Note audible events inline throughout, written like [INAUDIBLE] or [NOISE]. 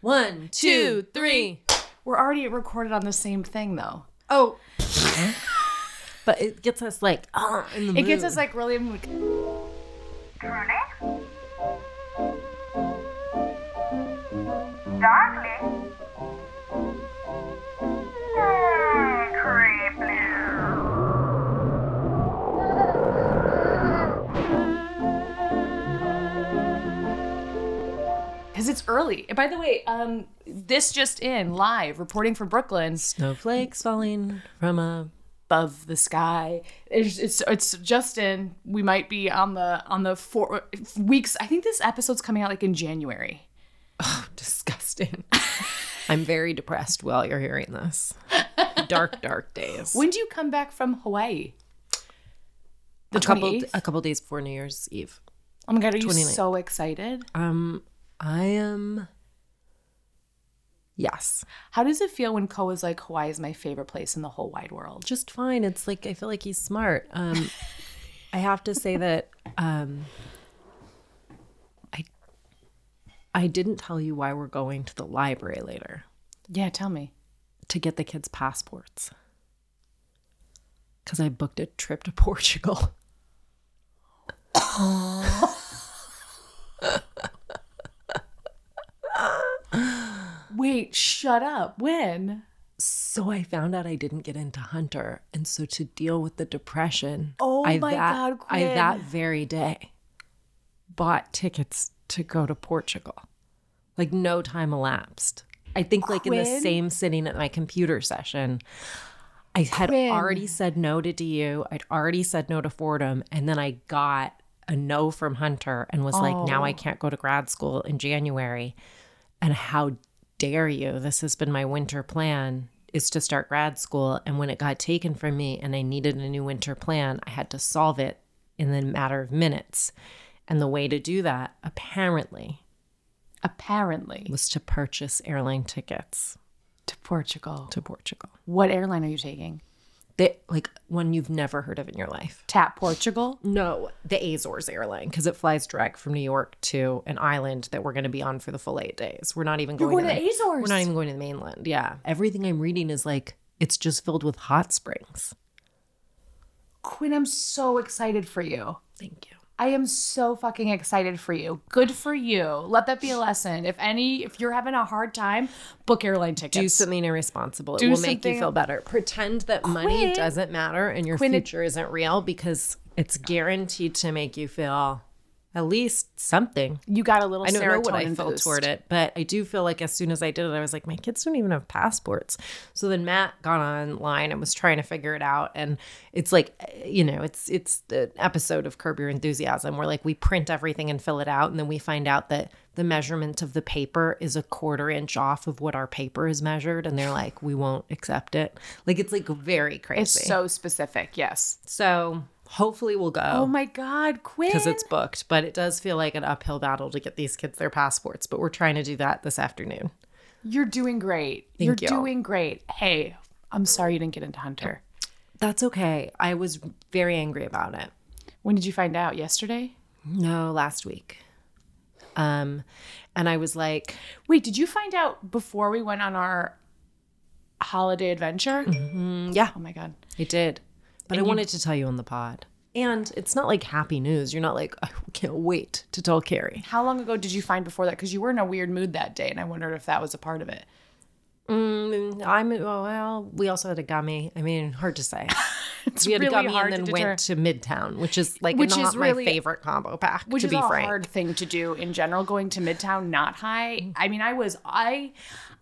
One, two, three. We're already recorded on the same thing though. Oh. [LAUGHS] but it gets us like, ah, in the It gets us like really. Darling. It's early. And by the way, um, this just in live reporting from Brooklyn snowflakes falling from above the sky. It's, it's it's just in. We might be on the on the four weeks. I think this episode's coming out like in January. Oh, disgusting. [LAUGHS] I'm very depressed while you're hearing this. Dark, dark days. When do you come back from Hawaii? The a couple, a couple days before New Year's Eve. Oh my god, are you 29th. so excited? Um, I am. Yes, How does it feel when Ko is like Hawaii is my favorite place in the whole wide world? just fine. It's like I feel like he's smart. Um, [LAUGHS] I have to say that um, I I didn't tell you why we're going to the library later Yeah, tell me. to get the kids' passports because I booked a trip to [LAUGHS] Portugal. [LAUGHS] Wait, shut up. When? So I found out I didn't get into Hunter, and so to deal with the depression, Oh I my that, God, I that very day bought tickets to go to Portugal. Like no time elapsed. I think like in the same sitting at my computer session, I had Quinn. already said no to DU. I'd already said no to Fordham, and then I got a no from Hunter and was like, now Oh. I can't go to grad school in January. And how dare you? This has been my winter plan is to start grad school. And when it got taken from me and I needed a new winter plan, I had to solve it in the matter of minutes. And the way to do that, apparently, Apparently. was to purchase airline tickets To Portugal. to Portugal. What airline are you taking? They like one you've never heard of in your life. Tap Portugal? No, the Azores airline because it flies direct from New York to an island that we're going to be on for the full eight days. We're not even going, going to to the Azores? We're not even going to the mainland. Yeah, everything I'm reading is like it's just filled with hot springs. Quinn, I'm so excited for you. Thank you. I am so fucking excited for you. Good for you. Let that be a lesson. If any, if you're having a hard time, book airline tickets. Do something irresponsible. It will make you feel better. Pretend that money doesn't matter and your Quinn, it- future isn't real because it's guaranteed to make you feel at least something. You got a little I don't know what I felt boost. toward it, but I do feel like as soon as I did it, I was like, my kids don't even have passports. So then Matt got online and was trying to figure it out, and it's like, you know, it's it's the episode of Curb Your Enthusiasm where like we print everything and fill it out, and then we find out that the measurement of the paper is a quarter inch off of what our paper is measured, and they're like, we won't accept it. Like it's like very crazy. It's so specific. Yes. so hopefully we'll go Oh my God, Quinn. because it's booked, but it does feel like an uphill battle to get these kids their passports. But we're trying to do that this afternoon. You're doing great. Thank You're you. doing great. Hey, I'm sorry you didn't get into Hunter. That's okay. I was very angry about it. When did you find out? Yesterday? No, last week. Um, and I was like, Wait, did you find out before we went on our holiday adventure? mm, yeah, Oh my God. I did, but I wanted to tell you on the pod. And it's not like happy news. You're not like, [LAUGHS] I can't wait to tell Kerry. How long ago did you find before that? Because you were in a weird mood that day, and I wondered if that was a part of it. Mm, I'm well. We also had a gummy. I mean, hard to say. [LAUGHS] it's we had really a gummy and then deter- went to Midtown, which is like Which not is really- my favorite combo pack. Which to is be a frank, hard thing to do in general. Going to Midtown not high. I mean, I was I,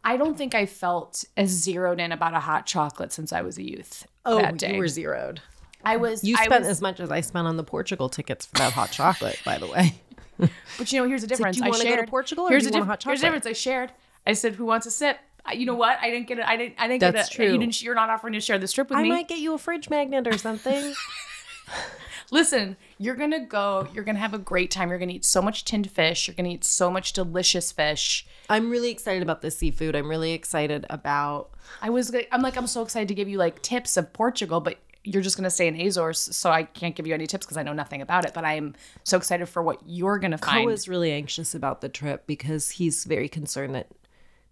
I don't think I felt as zeroed in about a hot chocolate since I was a youth. Oh, that day. you were zeroed. I was. You spent was- as much as I spent on the Portugal tickets for that hot chocolate, by the way. [LAUGHS] But you know, here's the difference. do you I wanna go to shared. Portugal or here's do the you want a diff- hot Here's the difference. I shared. I said, "Who wants a sip?" You know what? I didn't get it. I didn't. I didn't. I didn't That's get it. true. You didn't. You're not offering to share the strip with I me. I might get you a fridge magnet or something. [LAUGHS] Listen, you're gonna go. You're gonna have a great time. You're gonna eat so much tinned fish. You're gonna eat so much delicious fish. I'm really excited about the seafood. I'm really excited about. I was. I'm like. I'm so excited to give you like tips of Portugal, but you're just gonna stay in Azores, so I can't give you any tips because I know nothing about it. But I'm so excited for what you're gonna Ko find. is really anxious about the trip because he's very concerned that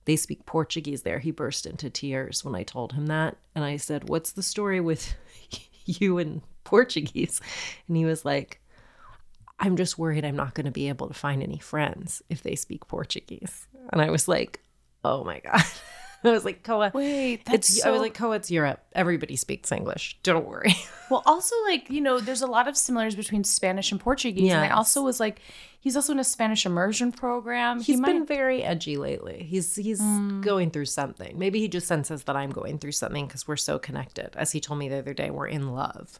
they speak Portuguese there. He burst into tears when I told him that. And I said, What's the story with [LAUGHS] you and Portuguese? And he was like, I'm just worried I'm not going to be able to find any friends if they speak Portuguese. And I was like, Oh my God. [LAUGHS] I was like, Koa, Wait, it's, I was like, Koa, it's Europe. Everybody speaks English. Don't worry. [LAUGHS] well, also like you know, there's a lot of similarities between Spanish and Portuguese. And I also was like, he's also in a Spanish immersion program. He's he been very edgy lately. He's he's going through something. Maybe he just senses that I'm going through something because we're so connected. As he told me the other day, we're in love.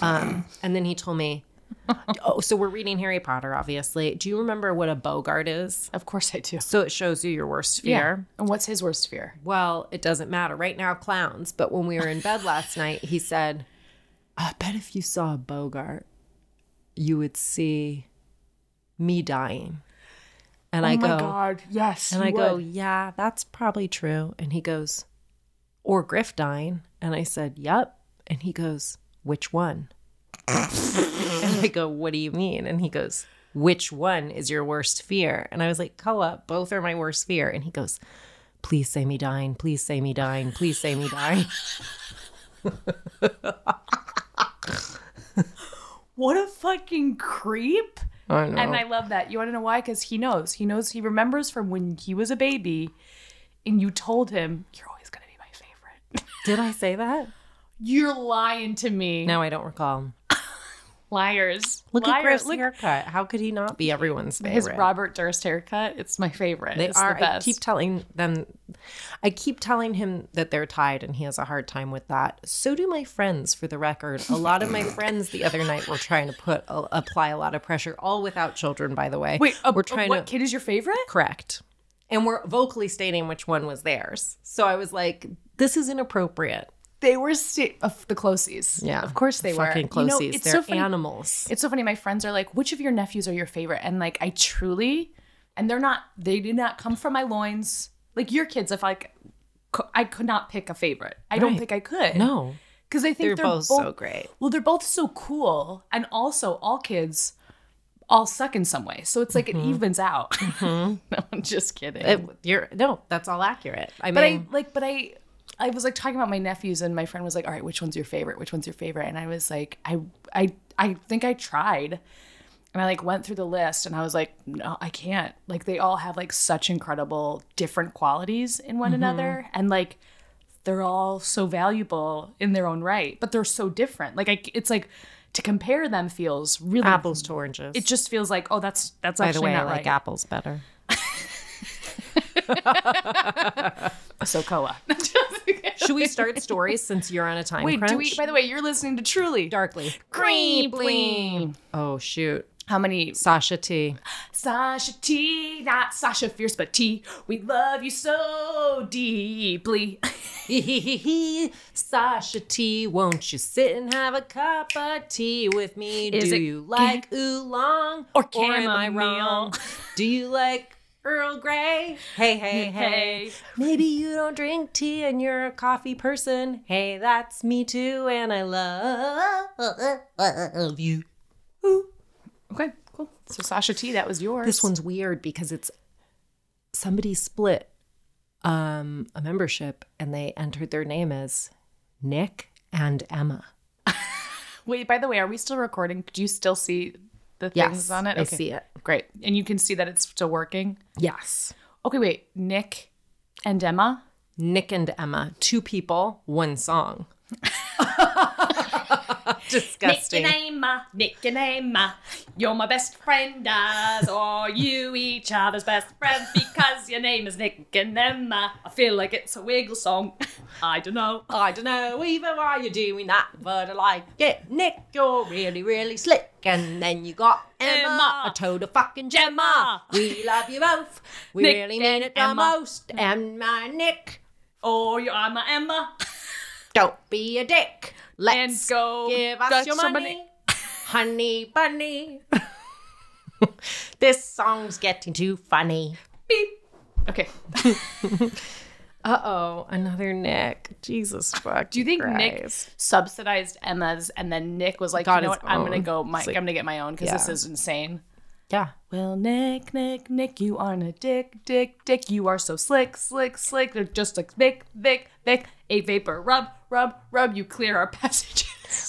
Um, [CLEARS THROAT] and then he told me, [LAUGHS] "Oh, so we're reading Harry Potter, obviously. Do you remember what a Boggart is?" of course I do. So it shows you your worst fear. And what's his worst fear? Well, it doesn't matter right now, clowns. But when we were in bed last [LAUGHS] night, he said, "I bet if you saw a Boggart, you would see me dying." And I go, oh my go, god, yes. and I go, yeah, that's probably true. And he goes, or Griff dying. And I said, yep. And he goes, which one? And I go, what do you mean? And he goes, which one is your worst fear? And I was like, Koa, both are my worst fear. And he goes, please say me dying. Please say me dying. Please say me dying. [LAUGHS] What a fucking creep. I know. And I love that. You want to know why? Because he knows. He knows. He remembers from when he was a baby, and you told him you're always gonna be my favorite. [LAUGHS] Did I say that? You're lying to me. No, I don't recall. Liars. Look Liars. at Griff's Look haircut. How could he not be everyone's favorite? his Robert Durst haircut. It's my favorite. They it's are. The best. I keep telling them. I keep telling him that they're tied, and he has a hard time with that. So do my friends. For the record, a lot of my [LAUGHS] friends the other night were trying to put apply a lot of pressure, all without children, by the way. Wait, a, we're a trying what to kid is your favorite? correct, and we're vocally stating which one was theirs. So I was like, "This is inappropriate." They were of the closies. Yeah, of course they fucking were. You know, it's they're so funny. animals. It's so funny. My friends are like, "Which of your nephews are your favorite?" And like, I truly, and they're not. They did not come from my loins. Like your kids, if like, co- I could not pick a favorite. I don't think I could. no, because I think they're, they're, both, so great. Well, they're both so cool, and also all kids all suck in some way. So it's like it evens out. [LAUGHS] no, I'm just kidding. Mm-hmm. It- you're no, that's all accurate. I but I mean, like, but I, I was like talking about my nephews, and my friend was like, "All right, which one's your favorite? Which one's your favorite?" And I was like, I, I, I think I tried, and I like went through the list, and I was like, no, I can't. Like they all have like such incredible different qualities in one mm-hmm. another, and like they're all so valuable in their own right, but they're so different. Like I, it's like to compare them feels really apples to oranges. It just feels like, oh, that's that's by the actually way, I like right. apples better. [LAUGHS] So Koa. [LAUGHS] Should we start stories since you're on a time Wait, crunch? do we? By the way, you're listening to Truly Darkly. Creeply. Oh shoot. How many? Sasha T. Sasha T, not Sasha Fierce, but T. We love you so deeply. [LAUGHS] Sasha T, won't you sit and have a cup of tea with me? Is Do it you like oolong or am I chamomile? wrong? Do you like Earl Grey? Hey, hey, hey. Hey. Maybe you don't drink tea and you're a coffee person. Hey, that's me too, and I love you. Okay, cool. So Sasha T, that was yours. This one's weird because it's somebody split um a membership and they entered their name as Nick and Emma. [LAUGHS] Wait, by the way, are we still recording? Do you still see the things on it? I see it. Great. And you can see that it's still working. Yes. Okay, wait. Nick and Emma. Nick and Emma, two people, one song. [LAUGHS] [LAUGHS] Disgusting. Nick and Emma, Nick and Emma, you're my best friend as or you each other's best friend because your name is Nick and Emma. I feel like it's a wiggle song. [LAUGHS] I don't know. I don't know even why you're doing that, but I like it. Nick, you're really, really slick. And then you got Emma, Emma. a total fucking gemma. We love you both. We Nick really mean it the Emma. most. Emma, Nick, Or you're my Emma. don't be a dick. Let's And go give us your money. money. [LAUGHS] Honey bunny. [LAUGHS] this song's getting too funny. Beep. Okay. [LAUGHS] Uh oh, another Nick. Jesus fuck. Do you think Nick subsidized Emma's and then Nick was like, Got you know what? I'm gonna go. My, like- I'm gonna get my own because this is insane. Yeah. Well, Nick, Nick, Nick, you aren't a dick, dick, dick. You are so slick, slick, slick. They're just like Vic, Vic, Vic. A vapor, rub, rub, rub. You clear our [LAUGHS] passages.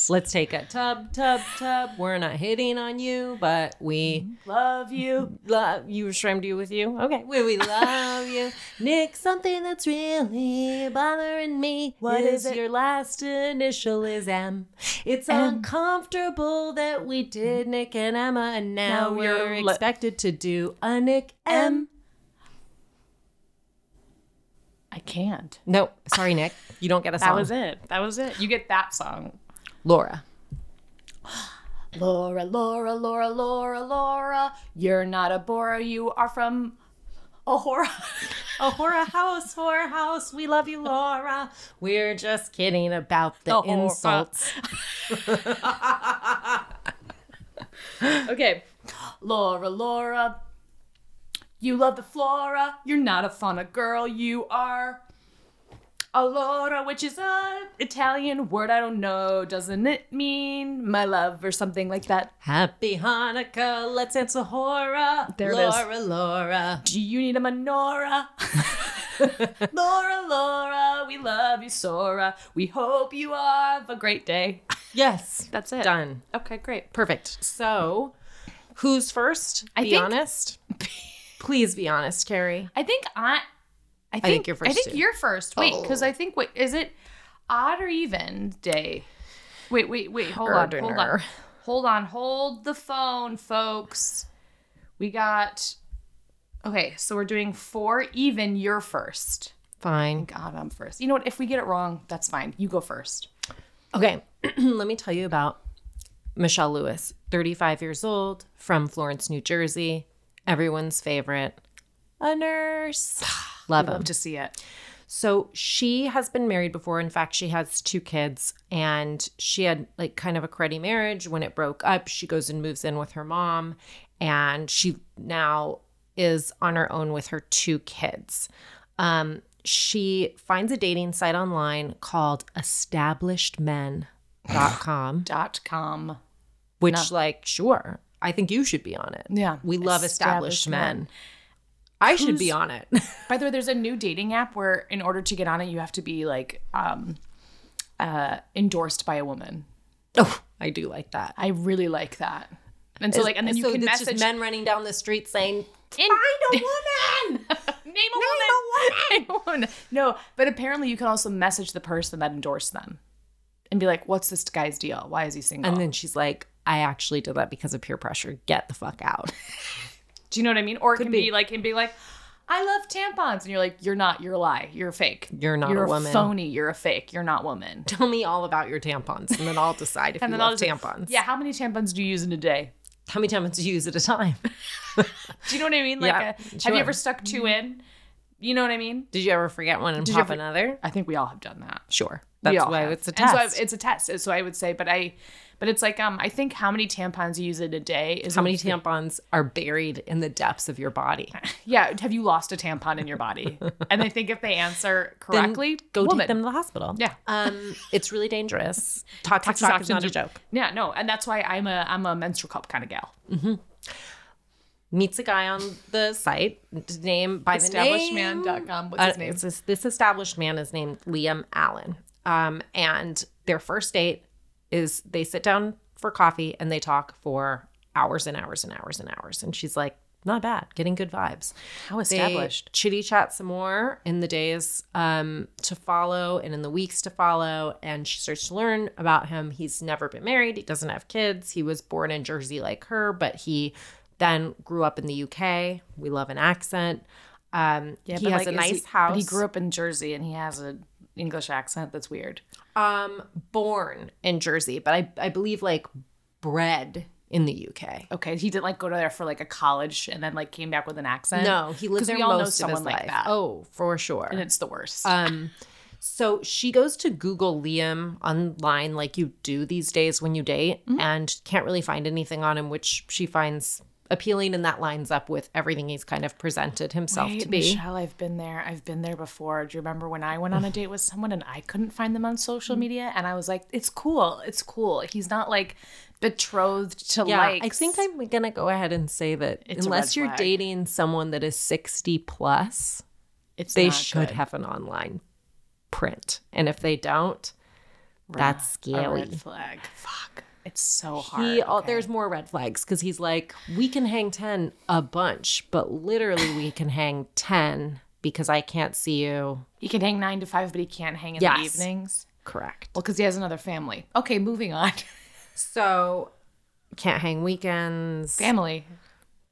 Let's take a tub, tub, tub. We're not hitting on you, but we Love you. love you. Shrimmed you with you. Okay. We, we love you. Nick, something that's really bothering me. What is it? Your last initial is M. It's M. uncomfortable that we did Nick and Emma, and now, Now we're you're le- expected to do a Nick M. I can't. No, sorry, Nick. You don't get a [LAUGHS] song. That was it. That was it. You get that song. Laura. [GASPS] Laura, Laura, Laura, Laura, Laura. You're not a Bora. You are from Ahora. [LAUGHS] A horror house, horror house. We love you, Laura. We're just kidding about the The insults. [LAUGHS] okay. Laura, Laura. You love the flora. You're not a fauna girl. You are a Laura, which is an Italian word I don't know. Doesn't it mean my love or something like that? Happy Hanukkah. Let's answer horror. There it is. Laura, Laura. Do you need a menorah? [LAUGHS] Laura, Laura, we love you, Sora. We hope you have a great day. Yes. That's it. Done. Okay, great. Perfect. So, who's first? I be think- honest. [LAUGHS] Please be honest, Kerry. I think I. I think, think you're first, I think too. Oh. you're first. Wait, because I oh. think wait, is it odd or even day? Wait, wait, wait. Hold on, hold on, hold on. Hold the phone, folks. We got. Okay, so we're doing four even. You're first. Fine. God, I'm first. You know what? If we get it wrong, that's fine. You go first. Okay. [CLEARS THROAT] Let me tell you about Mischele Lewis, 35 years old, from Florence, New Jersey. Everyone's favorite. A nurse. [SIGHS] Love. Love to see it. So she has been married before. In fact, she has two kids, and she had like kind of a cruddy marriage. When it broke up, she goes and moves in with her mom, and she now is on her own with her two kids. Um, she finds a dating site online called establishedmen.com, [LAUGHS] Dot com. which, like, sure, I think you should be on it. Yeah. We love established, Established men. men. I should be on it. [LAUGHS] By the way, there's a new dating app where in order to get on it, you have to be like um uh endorsed by a woman. oh, I do like that. I really like that. And so like and then you can message just men running down the street saying, In- "Find a [LAUGHS] woman." Name a woman. [LAUGHS] Name a woman. No, but apparently you can also message the person that endorsed them and be like, "What's this guy's deal? Why is he single?" and then she's like, "I actually did that because of peer pressure. Get the fuck out." [LAUGHS] Do you know what I mean? Or it can be. be. like, and be like, "I love tampons," and you're like, "You're not. You're a lie. You're a fake. You're not You're a woman. phony. You're a fake. You're not woman." [LAUGHS] Tell me all about your tampons, and then I'll decide if [LAUGHS] And you then I'll love just- tampons. Yeah. How many tampons do you use in a day? How many tampons do you use at a time? Do you know what I mean? Like, Yeah, a, have you ever stuck two in? You know what I mean? Did you ever forget one and Did pop ever- another? I think we all have done that. Sure. That's why have. it's a And so I- test. it's a test. So I would say, but I, but it's like um, I think how many tampons you use in a day is How a- many tampons are buried in the depths of your body? [LAUGHS] Yeah, have you lost a tampon in your body? and I think if they answer Then correctly, go woman. take them to the hospital. Yeah. Um, it's really dangerous. [LAUGHS] Toxic Toxic shock is not a joke. Yeah, no, and that's why I'm a I'm a menstrual cup kind of gal. Meets a guy on the site. Name by the name. Establishedmen.com. What's Uh, his name? it's this, this established man is named Liam Allen. Um, and their first date is they sit down for coffee and they talk for hours and hours and hours and hours. And she's like, not bad, getting good vibes. How established. Chitty chat some more in the days um, to follow and in the weeks to follow. And she starts to learn about him. He's never been married. He doesn't have kids. He was born in Jersey like her, but he then grew up in the UK. We love an accent. Um, he has like, a nice he- house. He grew up in Jersey and he has an English accent that's weird. um, born in Jersey, but I, I believe like bred in the UK. Okay, he didn't like go to there for like a college and then like came back with an accent. No, he lived there we all know most of someone his like life. that. Oh, for sure. and it's the worst. Um, so she goes to Google Liam online, like you do these days when you date, Mm-hmm. and can't really find anything on him, which she finds appealing and that lines up with everything he's kind of presented himself Wait, to be. Mischele, I've been there. I've been there before. Do you remember when I went on a date with someone and I couldn't find them on social mm-hmm. media? And I was like, it's cool. It's cool. He's not like betrothed to Yeah, like. I think I'm gonna go ahead and say that It's unless you're flag. dating someone that is 60 plus, it's they should good. have an online print. And if they don't, that's a scary. red flag. Fuck. It's so hard. He, okay. there's more red flags because he's like, we can hang 10 a bunch, but literally we [SIGHS] can hang 10 because I can't see you. He can hang nine to five, but he can't hang in Yes. the evenings. Correct. Well, because he has another family. Okay, moving on. [LAUGHS] So can't hang weekends. family.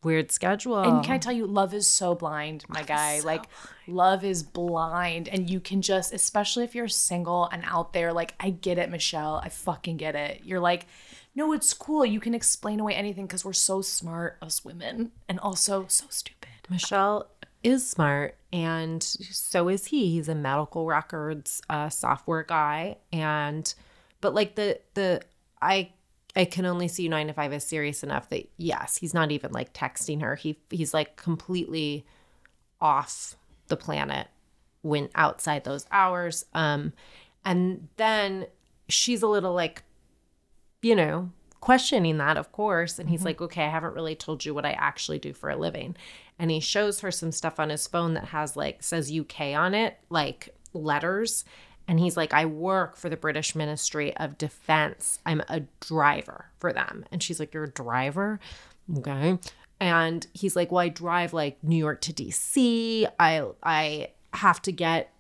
Weird schedule. And can I tell you, love is so blind, my guy. like, love is blind. And you can just, especially if you're single and out there, like, I get it, Mischele. I fucking get it. You're like, no, it's cool. You can explain away anything because we're so smart, us women, and also so stupid. Mischele is smart, and so is he. He's a medical records uh, software guy, and but like the the I I can only see you nine to five as serious enough that yes, he's not even like texting her. He he's like completely off the planet when outside those hours. Um, and then she's a little like you know, questioning that, of course. And he's mm-hmm. like, okay, I haven't really told you what I actually do for a living. And he shows her some stuff on his phone that has like, says UK on it, like letters. And he's like, I work for the British Ministry of Defense. I'm a driver for them. And she's like, You're a driver? Okay. And he's like, Well, I drive like New York to DC. I I have to get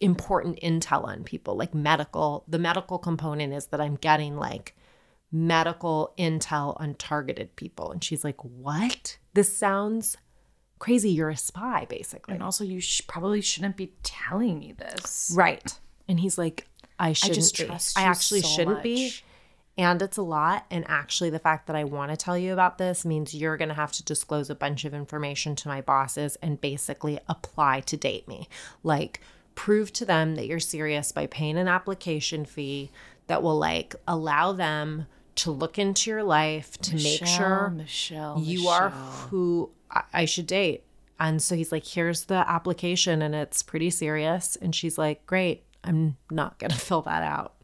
important intel on people like medical the medical component is that i'm getting like medical intel on targeted people. And she's like what? This sounds crazy. You're a spy basically. And also, you sh- probably shouldn't be telling me this. right. And he's like i shouldn't just be. i actually so shouldn't be. and it's a lot. And actually the fact that i want to tell you about this means you're going to have to disclose a bunch of information to my bosses and basically apply to date me. Like prove to them that you're serious by paying an application fee that will like allow them to look into your life to make sure Mischele, you are who I- I should date. And so he's like, here's the application, and it's pretty serious. And she's like, great, I'm not going [LAUGHS] to fill that out.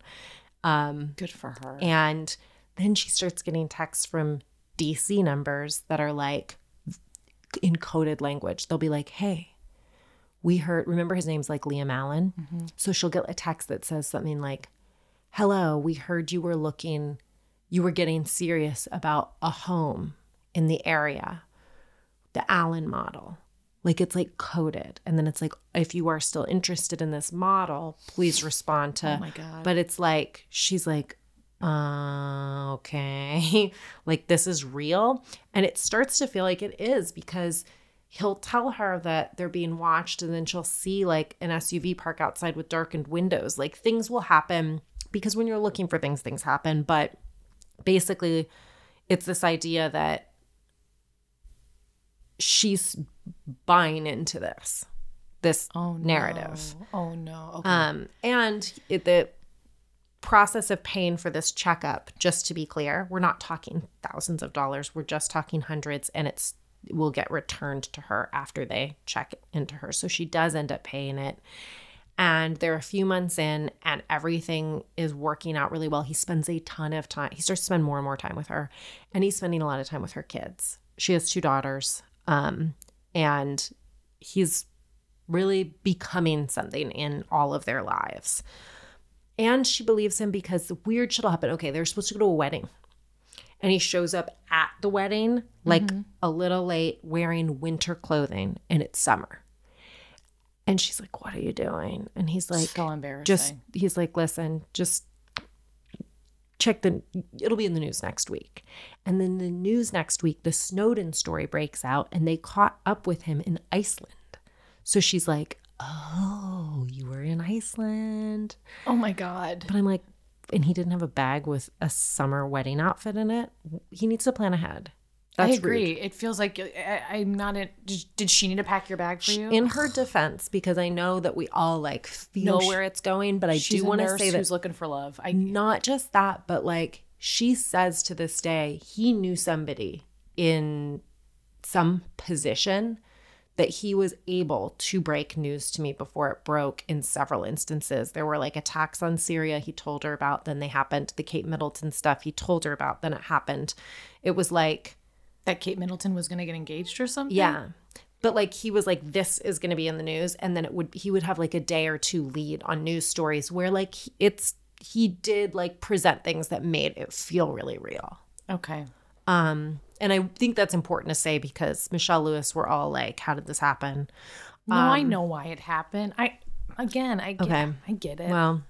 Um, Good for her. And then she starts getting texts from DC numbers that are like in coded language. They'll be like, hey, we heard, remember his name's like Liam Allen? So she'll get a text that says something like, hello, we heard you were looking, you were getting serious about a home in the area, the Allen model. Like it's like coded. And then it's like, if you are still interested in this model, please respond to. Oh my God. But it's like, she's like, uh, okay. [LAUGHS] like this is real. And it starts to feel like it is because he'll tell her that they're being watched and then she'll see like an SUV park outside with darkened windows. Like things will happen because when you're looking for things, things happen. But basically, it's this idea that she's buying into this this oh, narrative No. Oh no. Okay. um and it, the process of paying for this checkup just to be clear we're not talking thousands of dollars we're just talking hundreds and it's will get returned to her after they check into her. So she does end up paying it. And they're a few months in and everything is working out really well. He spends a ton of time he starts to spend more and more time with her and he's spending a lot of time with her kids. She has two daughters um, and he's really becoming something in all of their lives. And she believes him because the weird shit will happen. Okay they're supposed to go to a wedding and he shows up at the wedding like mm-hmm. a little late wearing winter clothing and it's summer. And she's like what are you doing? And he's like so embarrassing. just he's like listen just check the it'll be in the news next week. And then the news next week the snowden story breaks out and they caught up with him in iceland. So she's like oh you were in iceland. Oh my god. but i'm like and he didn't have a bag with a summer wedding outfit in it he needs to plan ahead I agree. rude. It feels like uh, I, I'm not in. Did, did she need to pack your bag for you? in her defense because i know that we all like feel No, where it's going but i do want to say that who's looking for love. I not just that, but like she says to this day, he knew somebody in some position that he was able to break news to me before it broke in several instances. There were like attacks on Syria he told her about, then they happened. The Kate Middleton stuff he told her about, then it happened. It was like, That Kate Middleton was going to get engaged or something? yeah. But like he was like, this is going to be in the news, and then it would he would have like a day or two lead on news stories where like it's he did like present things that made it feel really real. Okay. Um, and I think that's important to say because Mischele Lewis were all like, "How did this happen?" No, I know why it happened. I again, I get, Okay. I get it. Well,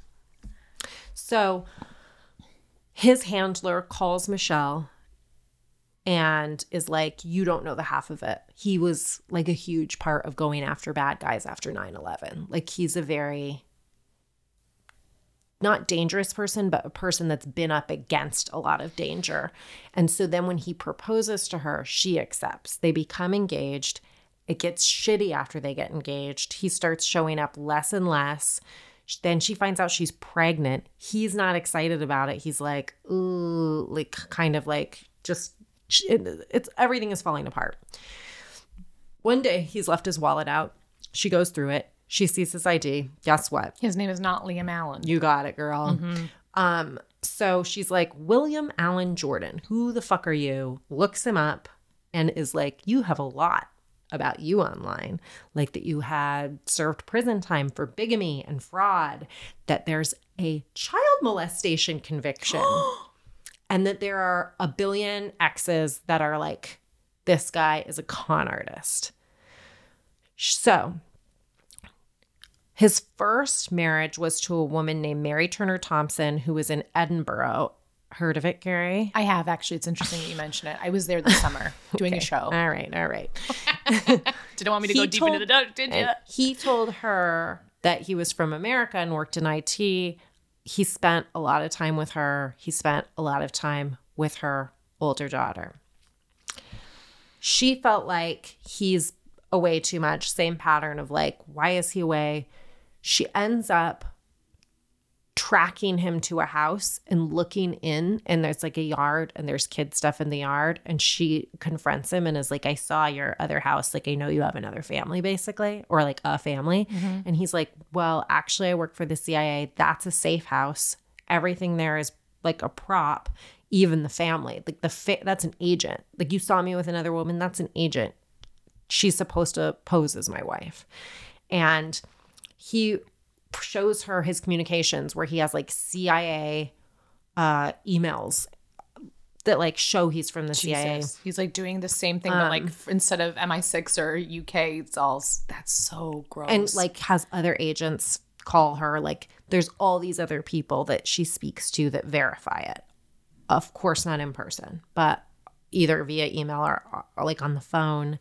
so his handler calls Mischele and is like, You don't know the half of it. He was like a huge part of going after bad guys after 9 11. Like, he's a very not dangerous person, but a person that's been up against a lot of danger. And so then when he proposes to her, she accepts. They become engaged. It gets shitty after they get engaged. He starts showing up less and less. Then she finds out she's pregnant. He's not excited about it. He's like, ooh, like kind of like just it's everything is falling apart. One day he's left his wallet out. She goes through it. She sees his ID. Guess what? His name is not Liam Allen. You got it, girl. Um, so she's like, William Allen Jordan, who the fuck are you? Looks him up and is like, You have a lot about you online. Like that you had served prison time for bigamy and fraud, that there's a child molestation conviction, [GASPS] and that there are a billion exes that are like, This guy is a con artist. So his first marriage was to a woman named Mary Turner Thompson, who was in Edinburgh. Heard of it, Gary? I have actually. It's interesting that you mention it. I was there this summer [LAUGHS] doing a show. All right, all right. [LAUGHS] Didn't want me to He go deep told- into the dark, did you? He told her that he was from America and worked in IT. He spent a lot of time with her. He spent a lot of time with her older daughter. She felt like he's away too much. Same pattern of like, why is he away? She ends up tracking him to a house and looking in and there's like a yard and there's kid stuff in the yard and she confronts him and is like I saw your other house. Like I know you have another family basically or like a family. Mm-hmm. And he's like well actually I work for the CIA that's a safe house. Everything there is like a prop even the family. Like the fa- that's an agent. Like you saw me with another woman. That's an agent. She's supposed to pose as my wife. And he shows her his communications where he has like CIA uh, emails that like show he's from the CIA. He's like doing the same thing, but like instead of MI6 or UK, it's all that's so gross. And like has other agents call her. Like there's all these other people that she speaks to that verify it. Of course, not in person, but either via email or, or like on the phone.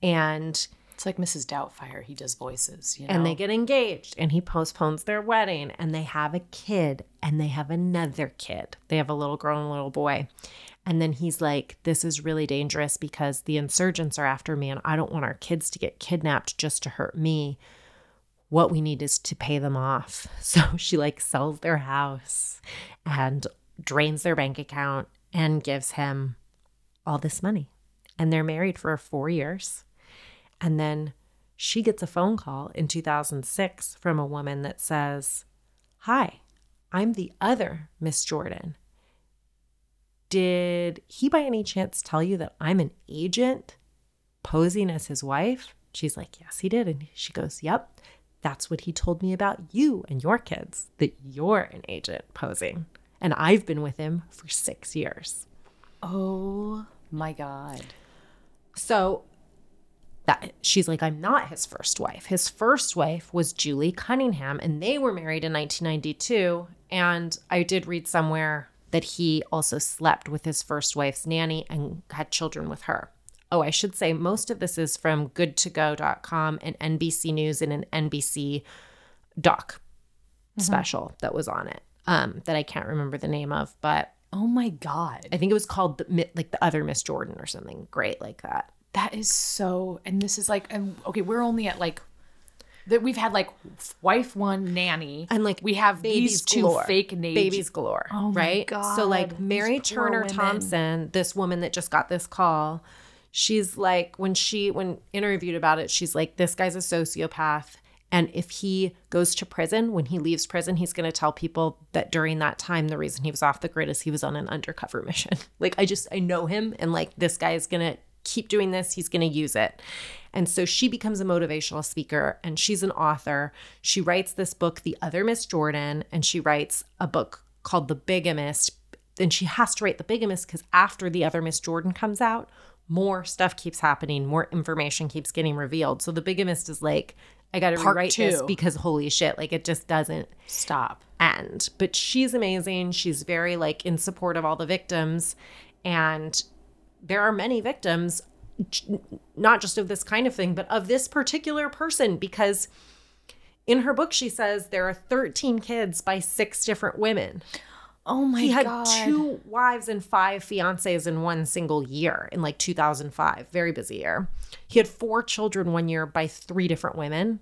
And it's like Mrs. Doubtfire. He does voices, you know. and they get engaged and he postpones their wedding and they have a kid and they have another kid they have a little girl and a little boy and then he's like this is really dangerous because the insurgents are after me and i don't want our kids to get kidnapped just to hurt me what we need is to pay them off [LAUGHS] so she like sells their house and drains their bank account and gives him all this money and they're married for four years and then she gets a phone call in 2006 from a woman that says, Hi, I'm the other Miss Jordan. Did he by any chance tell you that I'm an agent posing as his wife? She's like, Yes, he did. And she goes, Yep, that's what he told me about you and your kids, that you're an agent posing. And I've been with him for six years. oh my god. So that she's like, I'm not his first wife. His first wife was Julie Cunningham, and they were married in 1992. And I did read somewhere that he also slept with his first wife's nanny and had children with her. Oh, I should say most of this is from goodtogo.com and NBC News and an NBC doc special that was on it um, that I can't remember the name of, but Oh my god. I think it was called the, like the other Miss Jordan or something great like that. That is so and this is like and okay, we're only at like that we've had like wife one nanny And, like, we have babies these two galore. fake babies galore. Oh my right? So like Mary Turner. Thompson, this woman that just got this call, she's like when she when interviewed about it, she's like, this guy's a sociopath. And if he goes to prison, when he leaves prison, he's going to tell people that during that time, the reason he was off the grid is he was on an undercover [LAUGHS] mission. like, I just, I know him, and like, this guy is going to keep doing this. He's going to use it. And so she becomes a motivational speaker and she's an author. She writes this book, The Other Miss Jordan, and she writes a book called The Bigamist. And she has to write The Bigamist because after The Other Miss Jordan comes out, more stuff keeps happening, more information keeps getting revealed. So The Bigamist is like, I got to rewrite this because holy shit, like it just doesn't stop end. But she's amazing. She's very like in support of all the victims. And there are many victims, not just of this kind of thing, but of this particular person, because in her book, she says there are 13 kids by six different women. oh my god. He had god two wives and five fiancés in one single year in like 2005. Very busy year. He had four children one year by three different women.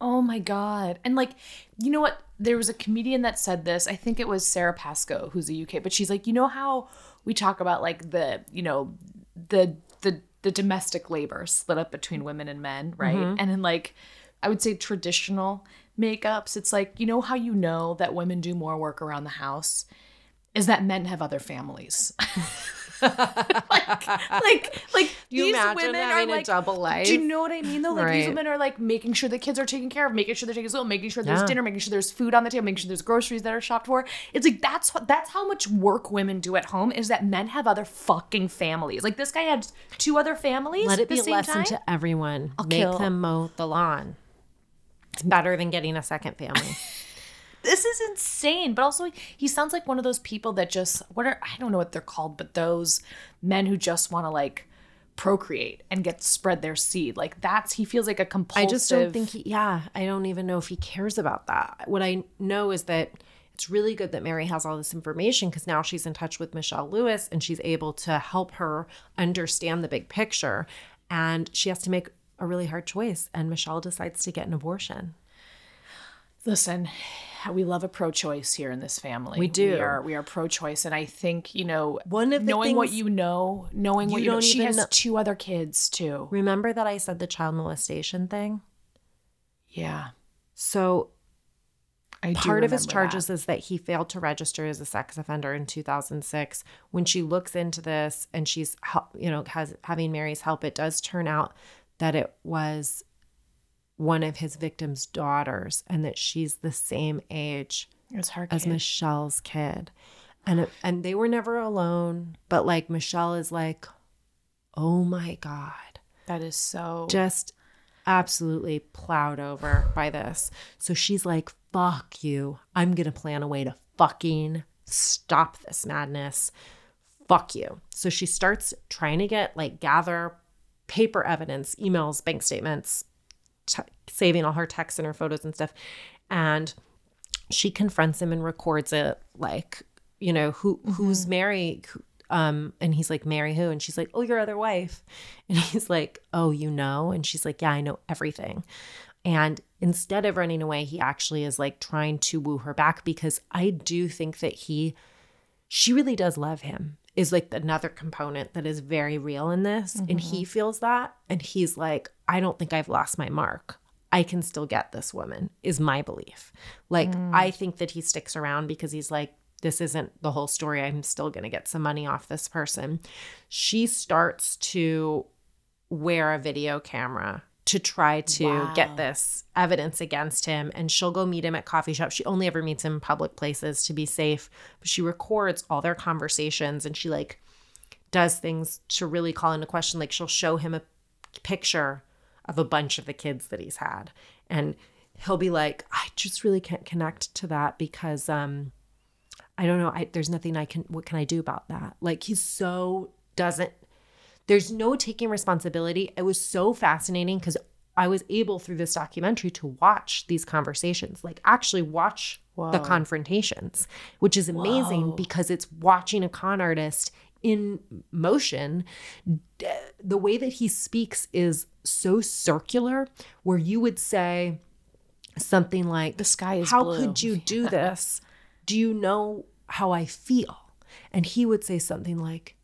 Oh my god. And like, you know what? There was a comedian that said this. I think it was Sara Pascoe, who's a UK, but she's like, you know how we talk about like the, you know, the the the domestic labor split up between women and men, right? Mm-hmm. And in like I would say traditional makeups, it's like, you know how you know that women do more work around the house is that men have other families. [LAUGHS] [LAUGHS] like, like, like [LAUGHS] you these women are a like, double life? Do you know what I mean? Though, like these women are like making sure the kids are taken care of, making sure they're taken school, making sure there's Yeah. dinner, making sure there's food on the table, making sure there's groceries that are shopped for. It's like that's that's how much work women do at home. Is that men have other fucking families? Like this guy had two other families. Let at it be the a same lesson time? to everyone. I'll Make kill. them mow the lawn. It's better than getting a second family. [LAUGHS] this is insane but also he sounds like one of those people that just what are i don't know what they're called but those men who just want to like procreate and get spread their seed like that's he feels like a compulsive I just don't think he, yeah, I don't even know if he cares about that. What I know is that it's really good that Mary has all this information because now she's in touch with Mischele Lewis and she's able to help her understand the big picture. And she has to make a really hard choice. And Mischele decides to get an abortion. Listen we love a pro-choice here in this family We do. we are we are pro-choice and i think you know One of the knowing what you know knowing what You you know don't she has know- two other kids too Remember that I said the child molestation thing? yeah So I part of his charges that. is that he failed to register as a sex offender in 2006 when she looks into this and she's you know has having mary's help it does turn out that it was one of his victim's daughters and that she's the same age as kid. mischele's kid and and they were never alone but like michelle is like oh my god that is so just absolutely plowed over by this. So she's like, fuck you. I'm going to plan a way to fucking stop this madness. Fuck you. So she starts trying to get, like, gather paper evidence, emails, bank statements, t- saving all her texts and her photos and stuff. And she confronts him and records it like you know who who's mary um and he's like mary who? And she's like oh your other wife. [LAUGHS] And he's like oh you know? And she's like yeah i know everything. And instead of running away he actually is like trying to woo her back because i do think that he she really does love him is like another component that is very real in this. And he feels that. And he's like i don't think i've lost my mark. I can still get this woman is my belief. Like mm. i think that he sticks around because he's like this isn't the whole story. I'm still going to get some money off this person. She starts to wear a video camera to try to Wow. get this evidence against him and she'll go meet him at coffee shops. She only ever meets him in public places to be safe but she records all their conversations and she like does things to really call into question. Like she'll show him a picture of a bunch of the kids that he's had and he'll be like i just really can't connect to that because um i don't know I, there's nothing i can what can i do about that like he's so doesn't there's no taking responsibility. It was so fascinating because I was able through this documentary to watch these conversations, like actually watch the confrontations, which is amazing Whoa. because it's watching a con artist in motion. The way that he speaks is so circular, where you would say something like, The sky is How blue." could you [LAUGHS] do this? Do you know how I feel? And he would say something like,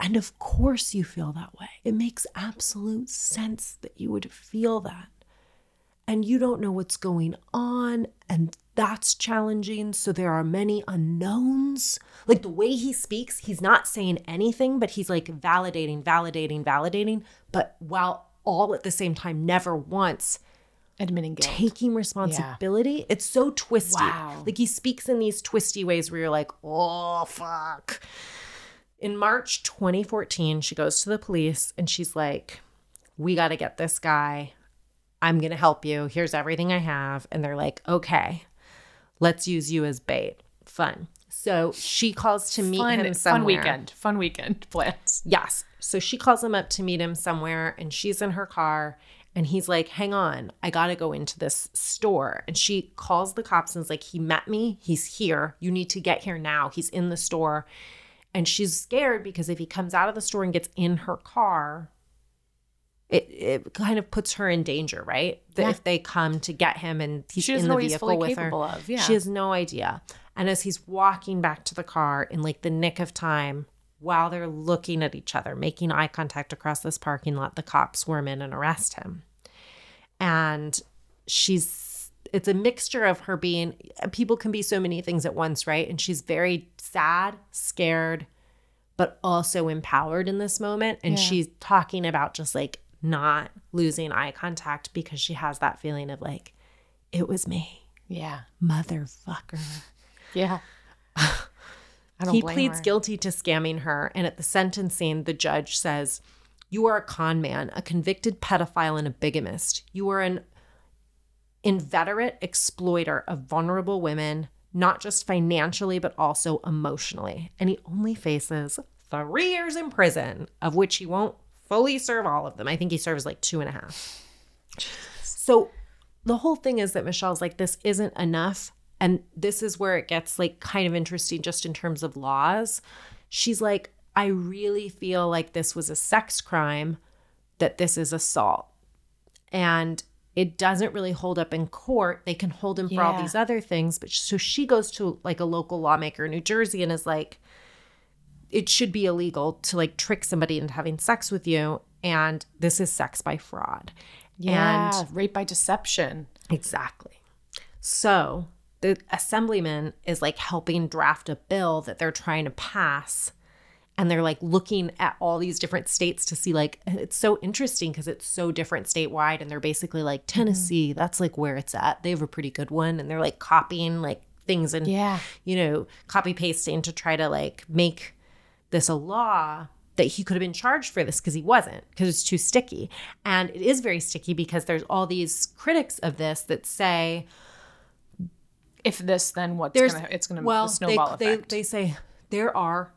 And of course you feel that way. It makes absolute sense that you would feel that and you don't know what's going on and that's challenging. So there are many unknowns. Like the way he speaks he's not saying anything but he's like validating validating validating but while all at the same time never once Admitting guilt. taking responsibility it's so twisty. Wow. like he speaks in these twisty ways where you're like oh fuck. In march 2014 she goes to the police and she's like we got to get this guy I'm going to help you. Here's everything I have. And they're like, okay, let's use you as bait. Fun. So she calls to meet fun, him somewhere. fun weekend. Fun weekend [LAUGHS] plans. Yes. So she calls him up to meet him somewhere and she's in her car and he's like, hang on, I got to go into this store. And she calls the cops and is like, he met me. He's here. You need to get here now. He's in the store. And she's scared because if he comes out of the store and gets in her car, it, it kind of puts her in danger, right? That Yeah. if they come to get him and he's in the know what he's vehicle with her, of, yeah. she has no idea. And as he's walking back to the car in like the nick of time, while they're looking at each other, making eye contact across this parking lot, the cops swarm in and arrest him. And she's, it's a mixture of her being, people can be so many things at once, right? And she's very sad, scared, but also empowered in this moment. And Yeah. she's talking about just like not losing eye contact because she has that feeling of like, it was me, Yeah. motherfucker. Yeah. [SIGHS] I don't He pleads her. guilty to scamming her. And at the sentencing, the judge says, You are a con man, a convicted pedophile, and a bigamist. You are an inveterate exploiter of vulnerable women, not just financially, but also emotionally. And he only faces three years in prison, of which he won't fully serve all of them. I think he serves like two and a half. So the whole thing is that Mischele's like, this isn't enough. And this is where it gets like kind of interesting just in terms of laws. She's like, I really feel like this was a sex crime, that this is assault. And it doesn't really hold up in court. They can hold him for all these other things. But so she goes to like a local lawmaker in New Jersey and is like, it should be illegal to like trick somebody into having sex with you. And this is sex by fraud. Yeah. And rape by deception. Exactly. So the assemblyman is like helping draft a bill that they're trying to pass. And they're like looking at all these different states to see, like, it's so interesting because it's so different statewide. And they're basically like, mm-hmm. Tennessee, that's like where it's at. They have a pretty good one. And they're like copying like things and, Yeah. you know, copy pasting to try to like make this a law that he could have been charged for this because he wasn't because it's too sticky and it is very sticky because there's all these critics of this that say If this, then what's there's gonna? It's gonna well the snowball they, effect. they, they say there are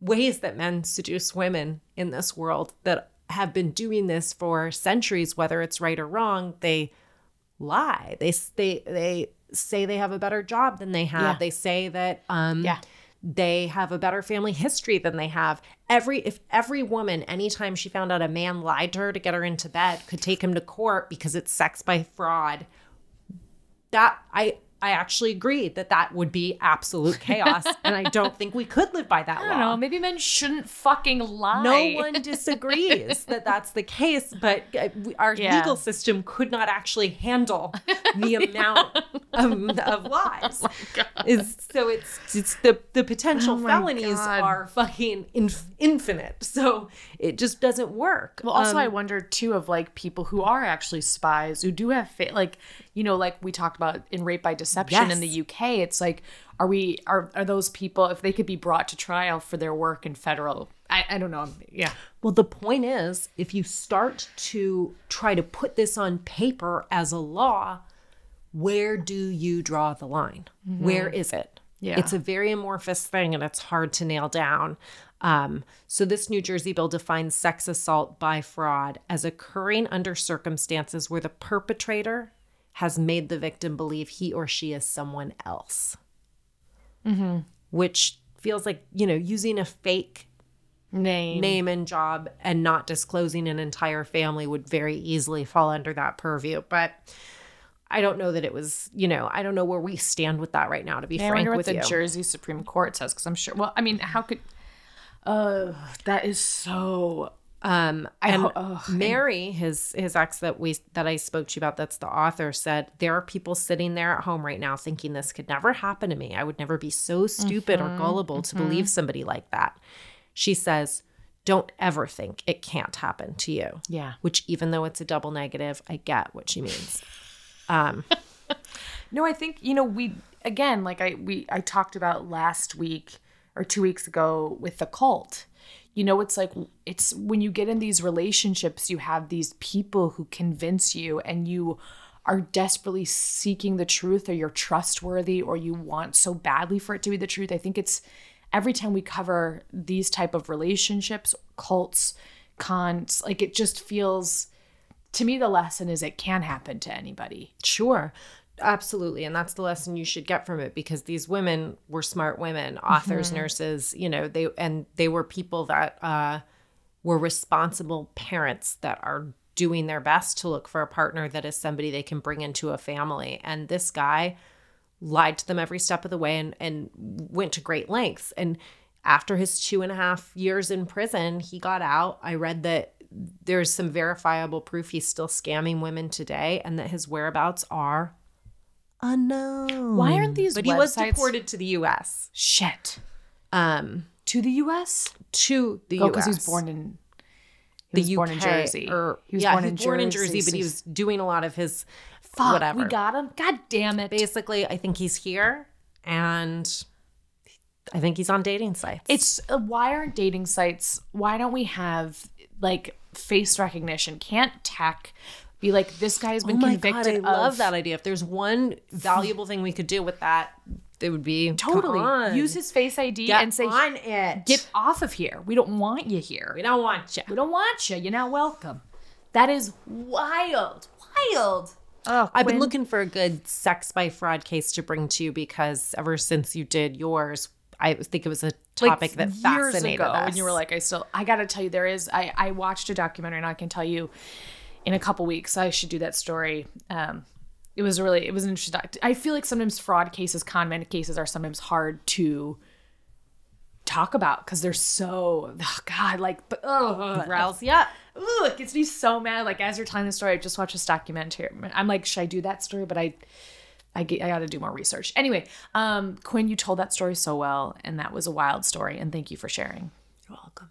ways that men seduce women in this world that have been doing this for centuries whether it's right or wrong they lie they they they say they have a better job than they have Yeah. they say that um Yeah. They have a better family history than they have. Every if every woman anytime she found out a man lied to her to get her into bed could take him to court because it's sex by fraud. That I I actually agree that that would be absolute chaos, [LAUGHS] and I don't think we could live by that I law. don't know. Maybe men shouldn't fucking lie. No one disagrees that that's the case, but uh, we- our Yeah. legal system could not actually handle [LAUGHS] the amount of, of lies. [LAUGHS] Is so it's it's the the potential Oh my felonies God. are fucking inf- infinite. So it just doesn't work. Well, also, Um, I wonder too of like people who are actually spies who do have fa- like you know like we talked about in rape by deception in the UK. It's like are we are are those people if they could be brought to trial for their work in federal? I I don't know. Yeah, Well, the point is, if you start to try to put this on paper as a law, where do you draw the line? Where is it? Yeah. It's a very amorphous thing and it's hard to nail down. Um, so, this New Jersey bill defines sex assault by fraud as occurring under circumstances where the perpetrator has made the victim believe he or she is someone else. Which feels like, you know, using a fake Name. name and job and not disclosing an entire family would very easily fall under that purview. But I don't know that it was, you know, I don't know where we stand with that right now, to be I frank wonder what with the you. Jersey Supreme Court says because I'm sure. Well, I mean, how could? Uh, that is so. Um, and and- Mary, his his ex that we that I spoke to you about, that's the author, said there are people sitting there at home right now thinking this could never happen to me. I would never be so stupid Mm-hmm, or gullible to believe somebody like that. She says, "Don't ever think it can't happen to you." Yeah. Which, even though it's a double negative, I get what she means. Um, [LAUGHS] No, I think you know we again like I we I talked about last week or 2 weeks ago with the cult. You know it's like it's when you get in these relationships you have these people who convince you and you are desperately seeking the truth or you're trustworthy or you want so badly for it to be the truth. I think it's every time we cover these type of relationships, cults, cons, like it just feels to me the lesson is it can happen to anybody. Sure. Absolutely. And that's the lesson you should get from it because these women were smart women, authors, nurses, you know, they and they were people that uh were responsible parents that are doing their best to look for a partner that is somebody they can bring into a family. And this guy lied to them every step of the way and, and went to great lengths. And after his two and a half years in prison, he got out. I read that there's some verifiable proof he's still scamming women today and that his whereabouts are unknown. Why aren't these But he was deported to the US. Shit. Um To the US? to the Oh, US. because he was born in the he was born in Jersey. Or, he was yeah, born he in was born in Jersey, Jersey, but he was doing a lot of his Fuck, whatever. we got him. God damn it. Basically, I think he's here and I think he's on dating sites. It's uh, why aren't dating sites? Why don't we have like face recognition? Can't tech be like this guy has oh been oh my convicted God, I love of that idea. If there's one valuable thing we could do with that, it would be totally use his face ID Get and say on it. get off of here. We don't want you here. we don't want you. We don't want you. You're not welcome. That is wild. Wild. Oh, I've been looking for a good sex by fraud case to bring to you because ever since you did yours, I think it was a topic that fascinated us. and you were like, I still, I got to tell you, there is. I I watched a documentary, and I can tell you, in a couple weeks, I should do that story. Um, it was really, it was an interesting. I feel like sometimes fraud cases, con man cases, are sometimes hard to talk about because they're so, oh God, like, but oh, you up. Ooh, it gets me so mad. Like as you're telling the story, I just watched this documentary. I'm like, should I do that story? But I, I get, I got to do more research. Anyway, um, Quinn, you told that story so well, and that was a wild story. And thank you for sharing. You're welcome.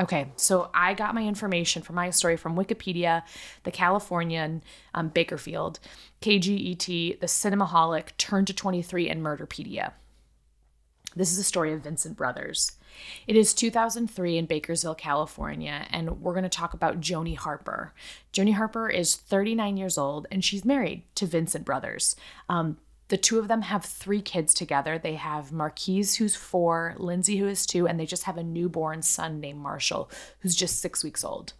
Okay, so I got my information for my story from Wikipedia, the Californian, um, Bakersfield, KGET, the Cinemaholic, Turn to 23, and Murderpedia. This is a story of Vincent Brothers. It is 2003 in Bakersville, California, and we're going to talk about Joni Harper. Joni Harper is 39 years old and she's married to Vincent Brothers. Um, the two of them have three kids together. They have Marquise, who's four, Lindsay, who is two, and they just have a newborn son named Marshall, who's just six weeks old.